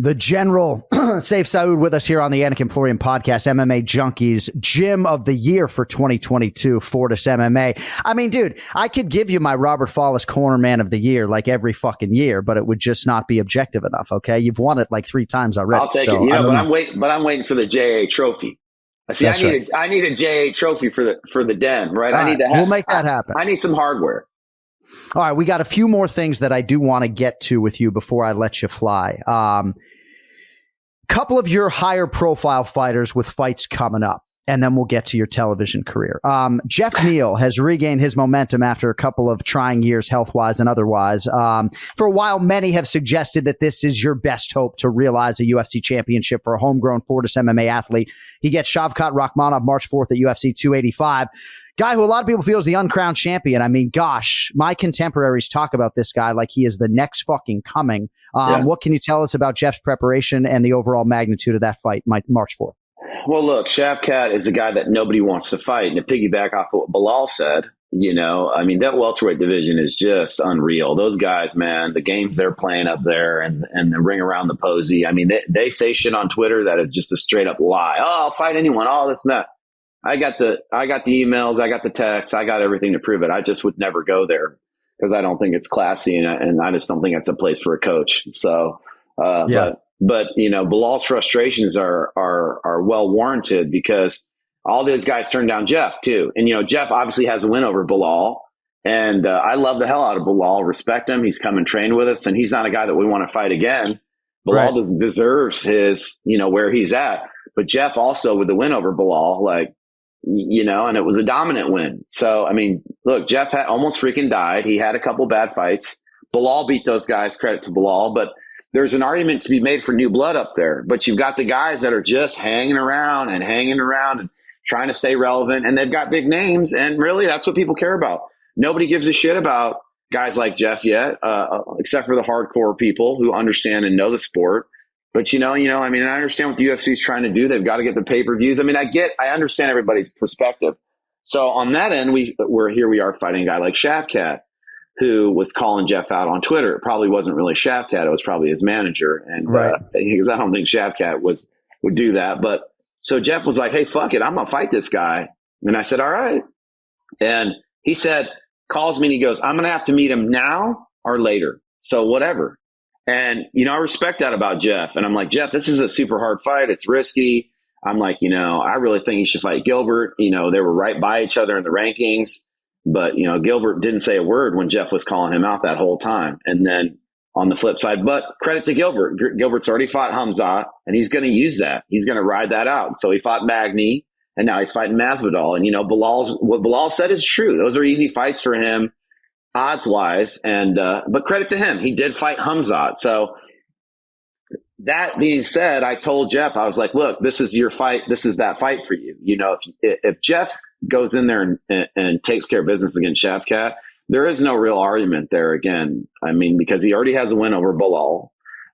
The general, (clears throat) Sayif Saud with us here on the Anik and Florian podcast, MMA Junkies, Gym of the Year for 2022, Fortis MMA. I mean, dude, I could give you my Robert Follis Corner Man of the Year like every fucking year, but it would just not be objective enough. Okay. You've won it like three times already. I'll take so it. You know, but I'm waiting. But I'm waiting for the JA trophy. I see. That's I need a I need a JA trophy for the for the den, right? All I need right, to. Have, we'll make that happen. I need some hardware. All right, we got a few more things that I do want to get to with you before I let you fly. Um, couple of your higher profile fighters with fights coming up, and then we'll get to your television career. Um, Jeff (laughs) Neal has regained his momentum after a couple of trying years, health wise and otherwise. Um, for a while, many have suggested that this is your best hope to realize a UFC championship for a homegrown Fortis MMA athlete. He gets Shavkat Rakhmonov March 4th at UFC 285 guy who a lot of people feel is the uncrowned champion. I mean, gosh, my contemporaries talk about this guy like he is the next fucking coming. Um, Yeah. What can you tell us about Jeff's preparation and the overall magnitude of that fight, March 4th? Well, look, Shavkat is a guy that nobody wants to fight. And to piggyback off of what Belal said, you know, I mean, that welterweight division is just unreal. Those guys, man, the games they're playing up there and, and the ring around the posy. I mean, they, they say shit on Twitter that is just a straight up lie. Oh, I'll fight anyone. All this and that. I got the, I got the emails. I got the texts. I got everything to prove it. I just would never go there because I don't think it's classy and, I- and I just don't think it's a place for a coach. So, uh, Yeah. but, but, you know, Belal's frustrations are, are, are well warranted because all those guys turned down Jeff too. And, you know, Jeff obviously has a win over Belal. And uh, I love the hell out of Belal, respect him. He's come and trained with us, and he's not a guy that we want to fight again. Belal Right. des- deserves his, you know, where he's at. But Jeff also with the win over Belal, like, you know, and it was a dominant win. So, I mean, look, Jeff had almost freaking died. He had a couple bad fights. Belal beat those guys, credit to Belal, but there's an argument to be made for new blood up there. But you've got the guys that are just hanging around and hanging around and trying to stay relevant, and they've got big names, and really that's what people care about. nobody gives a shit about guys like Jeff yet, uh, except for the hardcore people who understand and know the sport. But you know, you know, I mean, I understand what the UFC is trying to do. They've got to get the pay per views. I mean, I get, I understand everybody's perspective. So on that end, we we're here. We are fighting a guy like Shavkat, who was calling Jeff out on Twitter. It probably wasn't really Shavkat; it was probably his manager. And Right. uh, (laughs) because I don't think Shavkat was would do that. But so Jeff was like, "Hey, fuck it, I'm gonna fight this guy." And I said, "All right." And he said, calls me and he goes, I'm to have to meet him now or later. So whatever. And, you know, I respect that about Jeff. And I'm like, Jeff, this is a super hard fight. It's risky. I'm like, you know, I really think he should fight Gilbert. You know, they were right by each other in the rankings. But, you know, Gilbert didn't say a word when Jeff was calling him out that whole time. And then on the flip side, but credit to Gilbert. Gilbert's already fought Khamzat and he's going to use that. He's going to ride that out. So he fought Magny and now he's fighting Masvidal. And, you know, Belal's, what Belal said is true. Those are easy fights for him odds wise. And, uh, but credit to him. He did fight Khamzat. So that being said, I told Jeff, I was like, look, this is your fight. This is that fight for you. You know, if, if Jeff goes in there and, and, and takes care of business against Shavkat, there is no real argument there again. I mean, because he already has a win over Belal.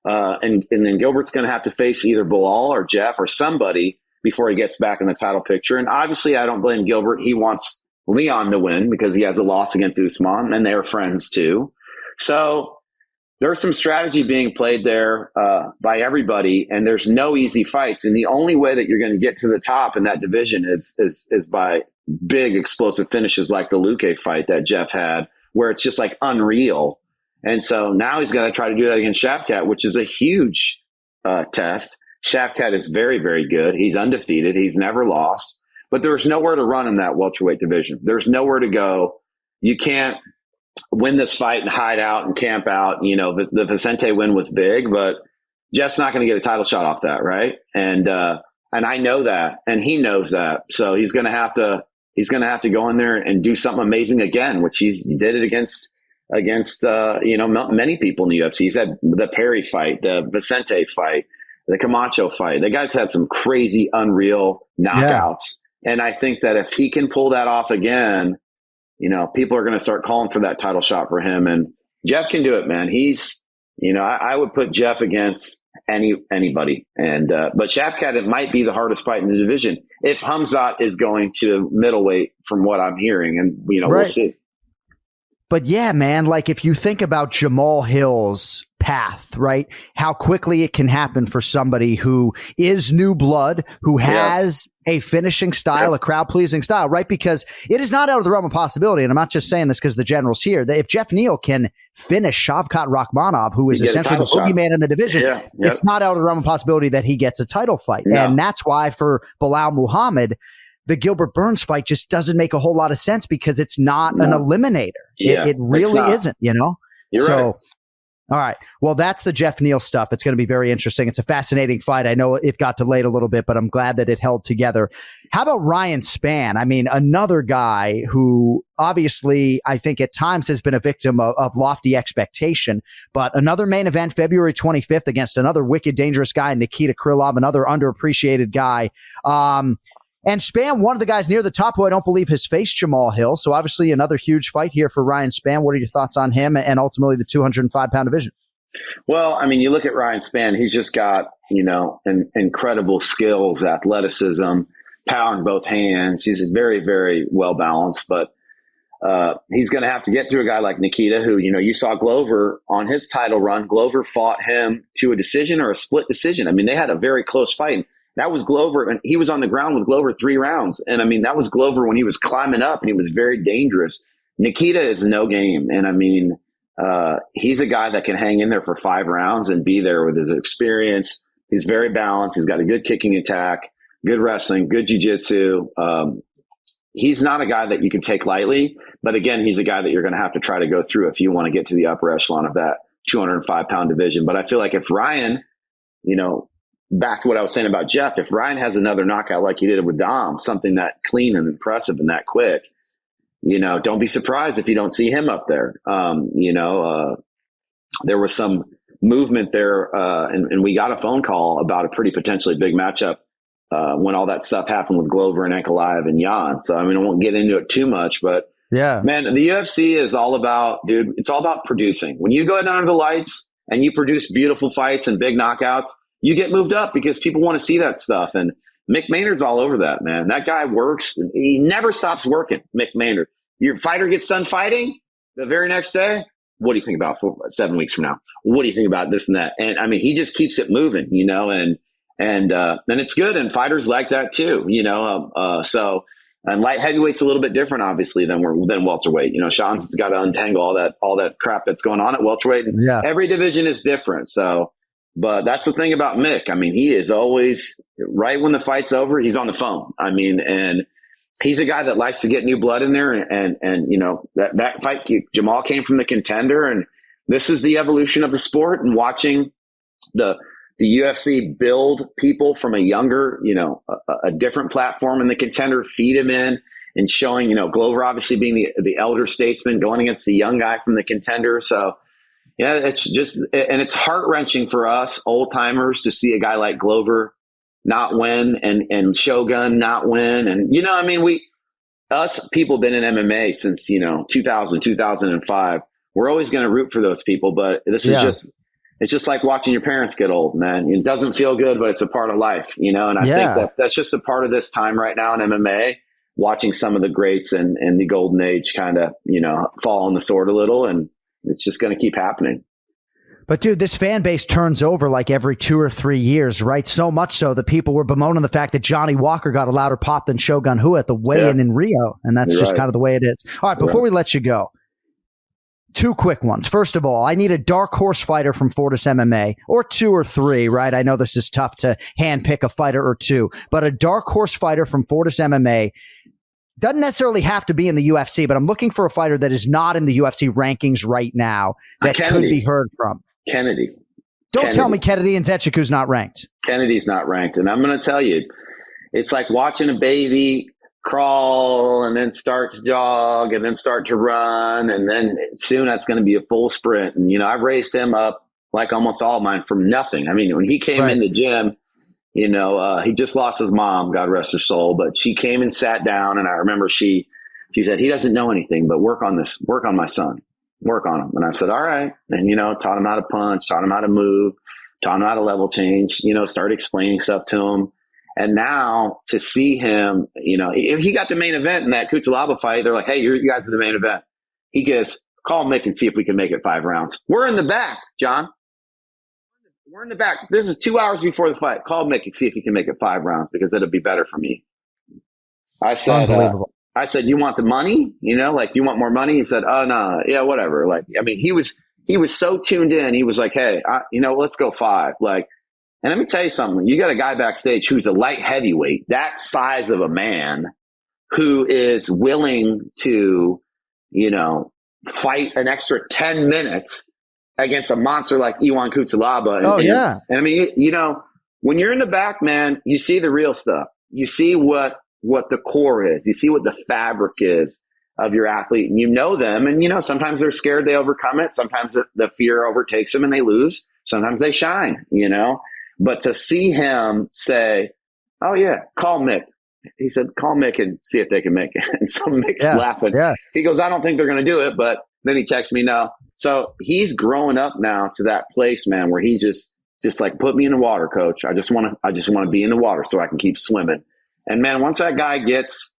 Uh, and, and then Gilbert's going to have to face either Belal or Jeff or somebody before he gets back in the title picture. And obviously, I don't blame Gilbert. He wants Leon to win because he has a loss against Usman, and they're friends too. So there's some strategy being played there uh, by everybody, and there's no easy fights. And the only way that you're going to get to the top in that division is is is by big explosive finishes like the Luque fight that Jeff had, where it's just like unreal. And so now he's going to try to do that against Shavkat, which is a huge uh, test. Shavkat is very, very good. He's undefeated. He's never lost. But there's nowhere to run in that welterweight division. There's nowhere to go. You can't win this fight and hide out and camp out. You know, the, the Vicente win was big, but Jeff's not going to get a title shot off that, right? And uh, and I know that, and he knows that. So he's going to have to he's going to have to go in there and do something amazing again, which he's he did it against against uh, you know many people in the UFC. He's had the Perry fight, the Vicente fight, the Camacho fight. The guy's had some crazy, unreal knockouts, and I think that if he can pull that off again, you know, people are going to start calling for that title shot for him. And Jeff can do it, man. He's you know I, I would put Jeff against any anybody, and uh, but Shavkat, it might be the hardest fight in the division if Khamzat is going to middleweight, from what I'm hearing, and you know we'll see. But yeah, man, like if you think about Jamal Hill's path, right? How quickly it can happen for somebody who is new blood, who Yeah. has a finishing style, a crowd pleasing style, right? Because it is not out of the realm of possibility. And I'm not just saying this because the general's here, that if Jeff Neal can finish Shavkat Rakhmonov, who is You get a essentially the boogeyman in the division, Yeah, yeah. it's not out of the realm of possibility that he gets a title fight. No. And that's why for Belal Muhammad, the Gilbert Burns fight just doesn't make a whole lot of sense because it's not an eliminator. Yeah, it, it really isn't, you know? You're so, right. All right. Well, that's the Jeff Neal stuff. It's going to be very interesting. It's a fascinating fight. I know it got delayed a little bit, but I'm glad that it held together. How about Ryan Spann? I mean, another guy who obviously I think at times has been a victim of, of lofty expectation, but another main event February 25th against another wicked dangerous guy, Nikita Krylov, another underappreciated guy. Um, and Spann, one of the guys near the top who I don't believe has faced Jamal Hill. So obviously another huge fight here for Ryan Spann. What are your thoughts on him and ultimately the 205 pound division? Well, I mean, you look at Ryan Spann; he's just got you know an, incredible skills, athleticism, power in both hands. He's very, very well balanced, but uh, he's going to have to get through a guy like Nikita, who you know you saw Glover on his title run. Glover fought him to a decision or a split decision. I mean, they had a very close fight. That was Glover, and he was on the ground with Glover three rounds. And I mean, that was Glover when he was climbing up, and he was very dangerous. Nikita is no game, and I mean, uh, he's a guy that can hang in there for five rounds and be there with his experience. He's very balanced. He's got a good kicking attack, good wrestling, good jujitsu. Um, he's not a guy that you can take lightly, but again, he's a guy that you're going to have to try to go through if you want to get to the upper echelon of that 205 pound division. But I feel like if Ryan, you know, back to what I was saying about Jeff, if Ryan has another knockout like he did with Dom, something that clean and impressive and that quick, you know, don't be surprised if you don't see him up there. Um, you know, uh, there was some movement there, uh, and, and we got a phone call about a pretty potentially big matchup uh, when all that stuff happened with Glover and Ankalaev and Jan. So, I mean, I won't get into it too much, but Yeah. Man, the UFC is all about, dude, it's all about producing. When you go down under the lights and you produce beautiful fights and big knockouts, you get moved up because people want to see that stuff. And Mick Maynard's all over that, man. That guy works. He never stops working, Mick Maynard. Your fighter gets done fighting the very next day. What do you think about four, seven weeks from now? What do you think about this and that? And I mean, he just keeps it moving, you know, and, and, uh, and it's good. And fighters like that too, you know, uh, so, and light heavyweight's a little bit different, obviously, than we're than welterweight. You know, Sean's got to untangle all that all that crap that's going on at welterweight. Yeah. Every division is different. So, but that's the thing about Mick. I mean, he is always right when the fight's over, he's on the phone. I mean, and he's a guy that likes to get new blood in there. And and, and you know that that fight, Jamal came from the contender, and this is the evolution of the sport. And watching the the UFC build people from a younger, you know, a, a, different platform in the contender, feed him in and showing, you know, Glover obviously being the, the elder statesman going against the young guy from the contender. So, yeah, it's just, and it's heart wrenching for us old timers to see a guy like Glover not win and, and Shogun not win. And, you know, I mean, we, us people been in MMA since, you know, 2000, 2005. We're always going to root for those people, but this is Yeah. just, it's just like watching your parents get old, man. It doesn't feel good, but it's a part of life, you know? And I Yeah. think that that's just a part of this time right now in MMA, watching some of the greats and, and the golden age kind of, you know, fall on the sword a little. And it's just going to keep happening. But dude, this fan base turns over like every two or three years, right? So much so that people were bemoaning the fact that Johnny Walker got a louder pop than Shogun Rua at the weigh-in Yeah. in Rio, and that's You're just right. kind of the way it is. All right, before Right. we let you go, two quick ones. First of all, I need a dark horse fighter from Fortis MMA, or two or three, right? I know this is tough to handpick a fighter or two, but a dark horse fighter from Fortis MMA doesn't necessarily have to be in the UFC, but I'm looking for a fighter that is not in the UFC rankings right now that could be heard from. Kennedy. Don't tell me Kennedy. Kennedy Nzechukwu's not ranked. Kennedy's not ranked. And I'm going to tell you, it's like watching a baby crawl and then start to jog and then start to run. And then soon that's going to be a full sprint. And, you know, I've raised him up like almost all of mine from nothing. I mean, when he came Right. in the gym, you know, uh, he just lost his mom, God rest her soul, but she came and sat down. And I remember she, she said, he doesn't know anything, but work on this, work on my son, work on him. And I said, all right. And, you know, taught him how to punch, taught him how to move, taught him how to level change, you know, started explaining stuff to him. And now to see him, you know, if he got the main event in that Cutelaba fight, they're like, hey, you guys are the main event. He goes, call Mick and see if we can make it five rounds. We're in the back, Jon. We're in the back. This is two hours before the fight. Call Mick and see if he can make it five rounds because it'll be better for me. I said, uh. I said, you want the money? You know, like, you want more money? He said, oh, no, yeah, whatever. Like, I mean, he was, he was so tuned in. He was like, hey, I, you know, let's go five. Like, and let me tell you something. You got a guy backstage who's a light heavyweight, that size of a man who is willing to, you know, fight an extra 10 minutes against a monster like Ion Cutelaba. And, Oh, yeah. And I mean, you know, when you're in the back, man, you see the real stuff. You see what, what the core is. You see what the fabric is of your athlete and you know them. And, you know, sometimes they're scared, they overcome it. Sometimes the, the fear overtakes them and they lose. Sometimes they shine, you know, but to see him say, Oh yeah, call Mick. He said, call Mick and see if they can make it. (laughs) And so Mick's Yeah, laughing. yeah. He goes, I don't think they're going to do it. But then he texts me, no. So he's growing up now to that place, man, where he's just, just like, put me in the water, coach. I just want to, I just want to be in the water so I can keep swimming. And man, once that guy gets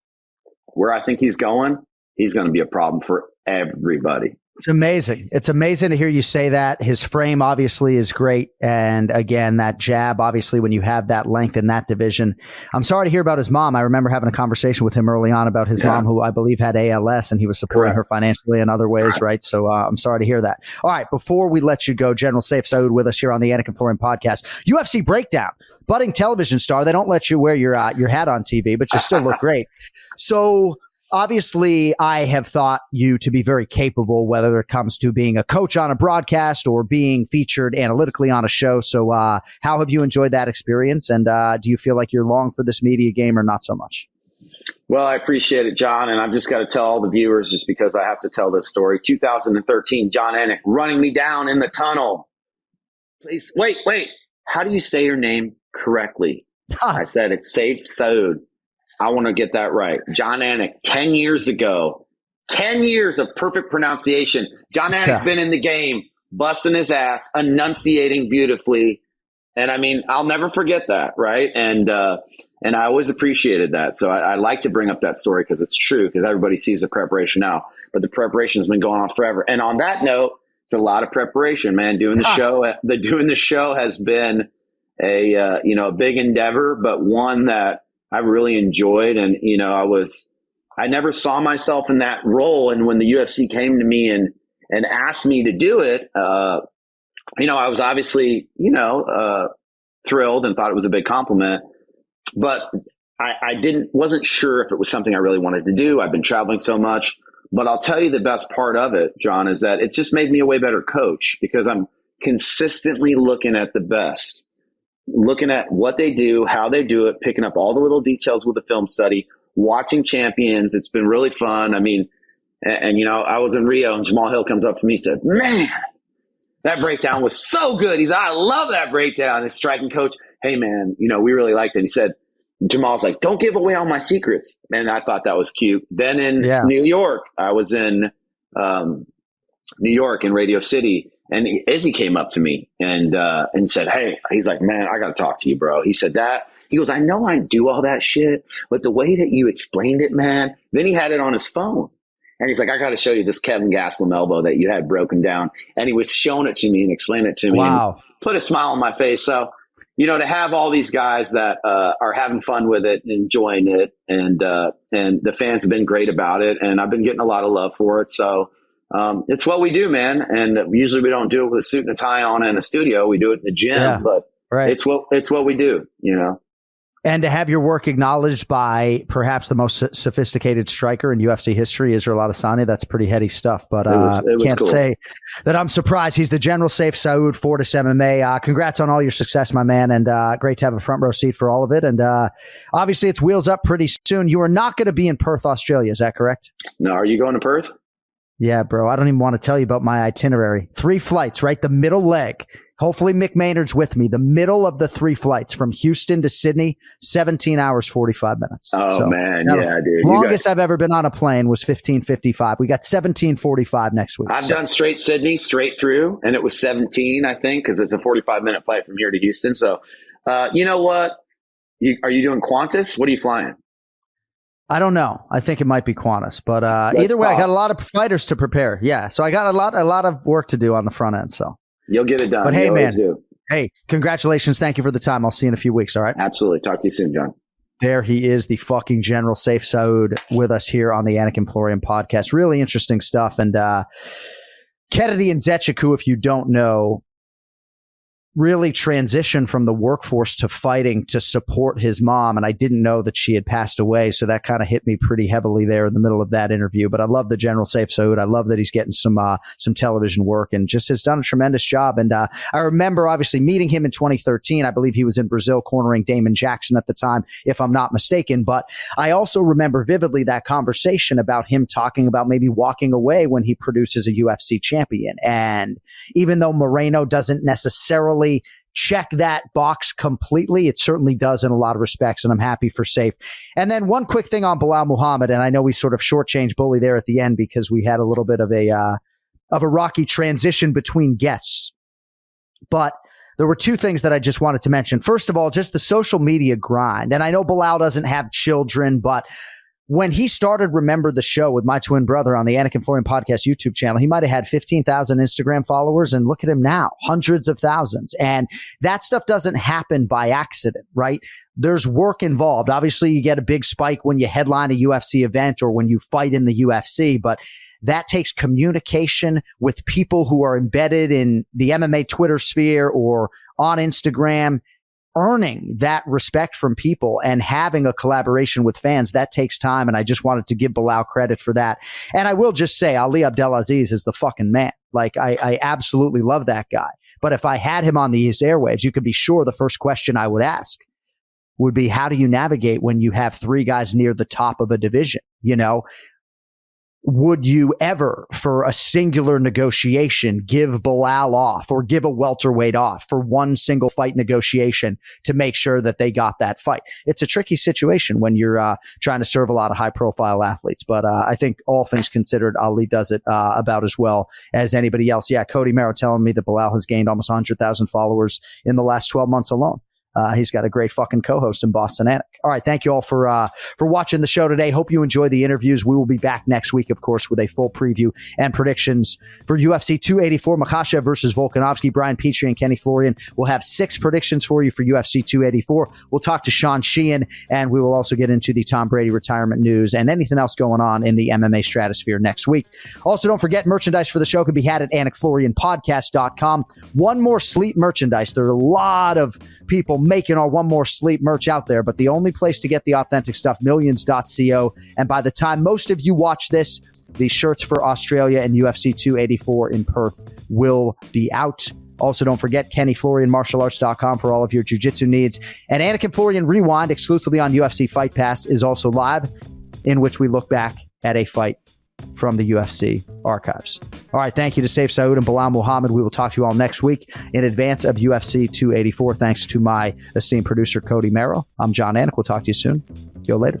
where I think he's going, he's going to be a problem for everybody. It's amazing. It's amazing to hear you say that. His frame obviously is great. And again, that jab, obviously, when you have that length in that division. I'm sorry to hear about his mom. I remember having a conversation with him early on about his Yeah. mom, who I believe had ALS, and he was supporting Correct. her financially in other ways, right? So uh, I'm sorry to hear that. All right. Before we let you go, General Sayif Saud with us here on the Anik and Florian podcast. UFC Breakdown, budding television star. They don't let you wear your, uh, your hat on TV, but you still look great. So obviously I have thought you to be very capable, whether it comes to being a coach on a broadcast or being featured analytically on a show. So, uh, how have you enjoyed that experience? And, uh, do you feel like you're long for this media game or not so much? Well, I appreciate it, Jon. And I've just got to tell all the viewers just because I have to tell this story. 2013, Jon Anik running me down in the tunnel. Please, wait, wait. How do you say your name correctly? I said it's Sayif Saud. I want to get that right. Jon Anik, 10 years ago, 10 years of perfect pronunciation. Jon Anik's Yeah. been in the game, busting his ass, enunciating beautifully. And I mean, I'll never forget that, right? And uh, and I always appreciated that. So I, I like to bring up that story because it's true. Because everybody sees the preparation now, but the preparation has been going on forever. And on that note, it's a lot of preparation, man. Doing the show, the doing the show has been a uh, you know a big endeavor, but one that I really enjoyed. And you know, I was I never saw myself in that role. And when the UFC came to me and and asked me to do it, uh, you know, I was obviously you know uh, thrilled and thought it was a big compliment, but I, I didn't wasn't sure if it was something I really wanted to do. I've been traveling so much. But I'll tell you the best part of it, Jon, is that it just made me a way better coach because I'm consistently looking at the best looking at what they do, how they do it, picking up all the little details with the film study, watching champions. It's been really fun. I mean, and, and, you know, I was in Rio and Jamal Hill comes up to me and said, man, that breakdown was so good. He's, I love that breakdown. His striking coach, hey man, you know, we really liked it. He said, Jamal's like, don't give away all my secrets. And I thought that was cute. Then in Yeah. New York, I was in, um, New York in Radio City, and he- Izzy came up to me and uh, and said, "Hey, he's like, man, I got to talk to you, bro." He said that he goes, "I know I do all that shit, but the way that you explained it, man." Then he had it on his phone, and he's like, "I got to show you this Kevin Gaslam elbow that you had broken down," and he was showing it to me and explaining it to me. Wow. put a smile on my face. So, you know, to have all these guys that uh, are having fun with it, enjoying it, and uh, and the fans have been great about it, and I've been getting a lot of love for it. So. Um, it's what we do, man. And usually we don't do it with a suit and a tie on in a studio. We do it in the gym, Yeah. but Right. it's what, it's what we do, you know? And to have your work acknowledged by perhaps the most sophisticated striker in UFC history, Israel Adesanya, that's pretty heady stuff. But was- uh, can't cool. say that I'm surprised. He's the General Sayif Saud, Fortis MMA. Uh, congrats on all your success, my man, and uh, great to have a front row seat for all of it. And uh, obviously, it's wheels up pretty soon. You are not going to be in Perth, Australia. Is that correct? No, are you going to Perth? Yeah, bro. I don't even want to tell you about my itinerary. Three flights, right? The middle leg. Hopefully Mick Maynard's with me. The middle of the three flights from Houston to Sydney, 17 hours, 45 minutes. Oh, man. that'll- Yeah, dude. Longest got- I've ever been on a plane was 1555. We got 1745 next week. I've So- done straight Sydney, straight through, and it was 17, I think, because it's a 45 minute flight from here to Houston. So, uh, you know what? You, are you doing Qantas? What are you flying? I don't know. I think it might be Qantas, but uh, Let's either way, I got a lot of fighters to prepare. Yeah. So I got a lot, a lot of work to do on the front end. So, You'll get it done. but hey, man, do. hey, congratulations. Thank you for the time. I'll see you in a few weeks. All right. Absolutely. Talk to you soon, Jon. There he is, the fucking General Sayif Saud with us here on the Anik and Florian podcast. Really interesting stuff. And uh Kennedy Nzechukwu, if you don't know, really transitioned from the workforce to fighting to support his mom. And I didn't know that she had passed away. So that kind of hit me pretty heavily there in the middle of that interview. But I love the General Sayif Saud. I love that he's getting some uh some television work and just has done a tremendous job. And uh I remember obviously meeting him in 2013. I believe he was in Brazil cornering Damon Jackson at the time, if I'm not mistaken. But I also remember vividly that conversation about him talking about maybe walking away when he produces a UFC champion. And even though Moreno doesn't necessarily check that box completely, it certainly does in a lot of respects. And I'm happy for Sayif. And then one quick thing on Belal Muhammad. And I know we sort of shortchanged Bully there at the end because we had a little bit of a, uh, of a rocky transition between guests. But there were two things that I just wanted to mention. First of all, just the social media grind. And I know Belal doesn't have children, but when he started Remember the Show with my twin brother on the Anik and Florian podcast YouTube channel, he might have had 15,000 Instagram followers and look at him now, hundreds of thousands. And that stuff doesn't happen by accident, right? There's work involved. Obviously, you get a big spike when you headline a UFC event or when you fight in the UFC, but that takes communication with people who are embedded in the MMA Twitter sphere or on Instagram earning that respect from people and having a collaboration with fans that takes time and i just wanted to give belal credit for that. And i will just say ali abdelaziz is the fucking man. Like i, I absolutely love that guy. But if i had him on these airwaves you could be sure the first question i would ask would be how do you navigate when you have three guys near the top of a division? You know would you ever, for a singular negotiation, give Belal off or give a welterweight off for one single fight negotiation to make sure that they got that fight? It's a tricky situation when you're uh, trying to serve a lot of high profile athletes. But uh, I think all things considered, Ali does it uh, about as well as anybody else. Yeah, Cody Merrow telling me that Belal has gained almost 100,000 followers in the last 12 months alone. Uh, he's got a great fucking co-host in Boston Anik. All right, thank you all for uh, for watching the show today. Hope you enjoy the interviews. We will be back next week, of course, with a full preview and predictions for UFC 284, Makhachev versus Volkanovski. Brian Petrie and Kenny Florian We'll have six predictions for you for UFC 284. We'll talk to Sean Sheehan, and we will also get into the Tom Brady retirement news and anything else going on in the MMA stratosphere next week. Also, don't forget merchandise for the show can be had at AnikFlorianPodcast.com. One more sleep merchandise. There are a lot of people making our one more sleep merch out there, but the only place to get the authentic stuff, millions.co. And by the time most of you watch this, the shirts for Australia and UFC 284 in Perth will be out. Also, don't forget KennyFlorianMartialArts.com for all of your jiu-jitsu needs. And Anik and Florian Rewind exclusively on UFC Fight Pass is also live, in which we look back at a fight from the UFC archives. All right, thank you to Sayif Saud and Belal Muhammad. We will talk to you all next week in advance of UFC 284. Thanks to my esteemed producer, Cody Merrill. I'm Jon Anik. We'll talk to you soon. See you later.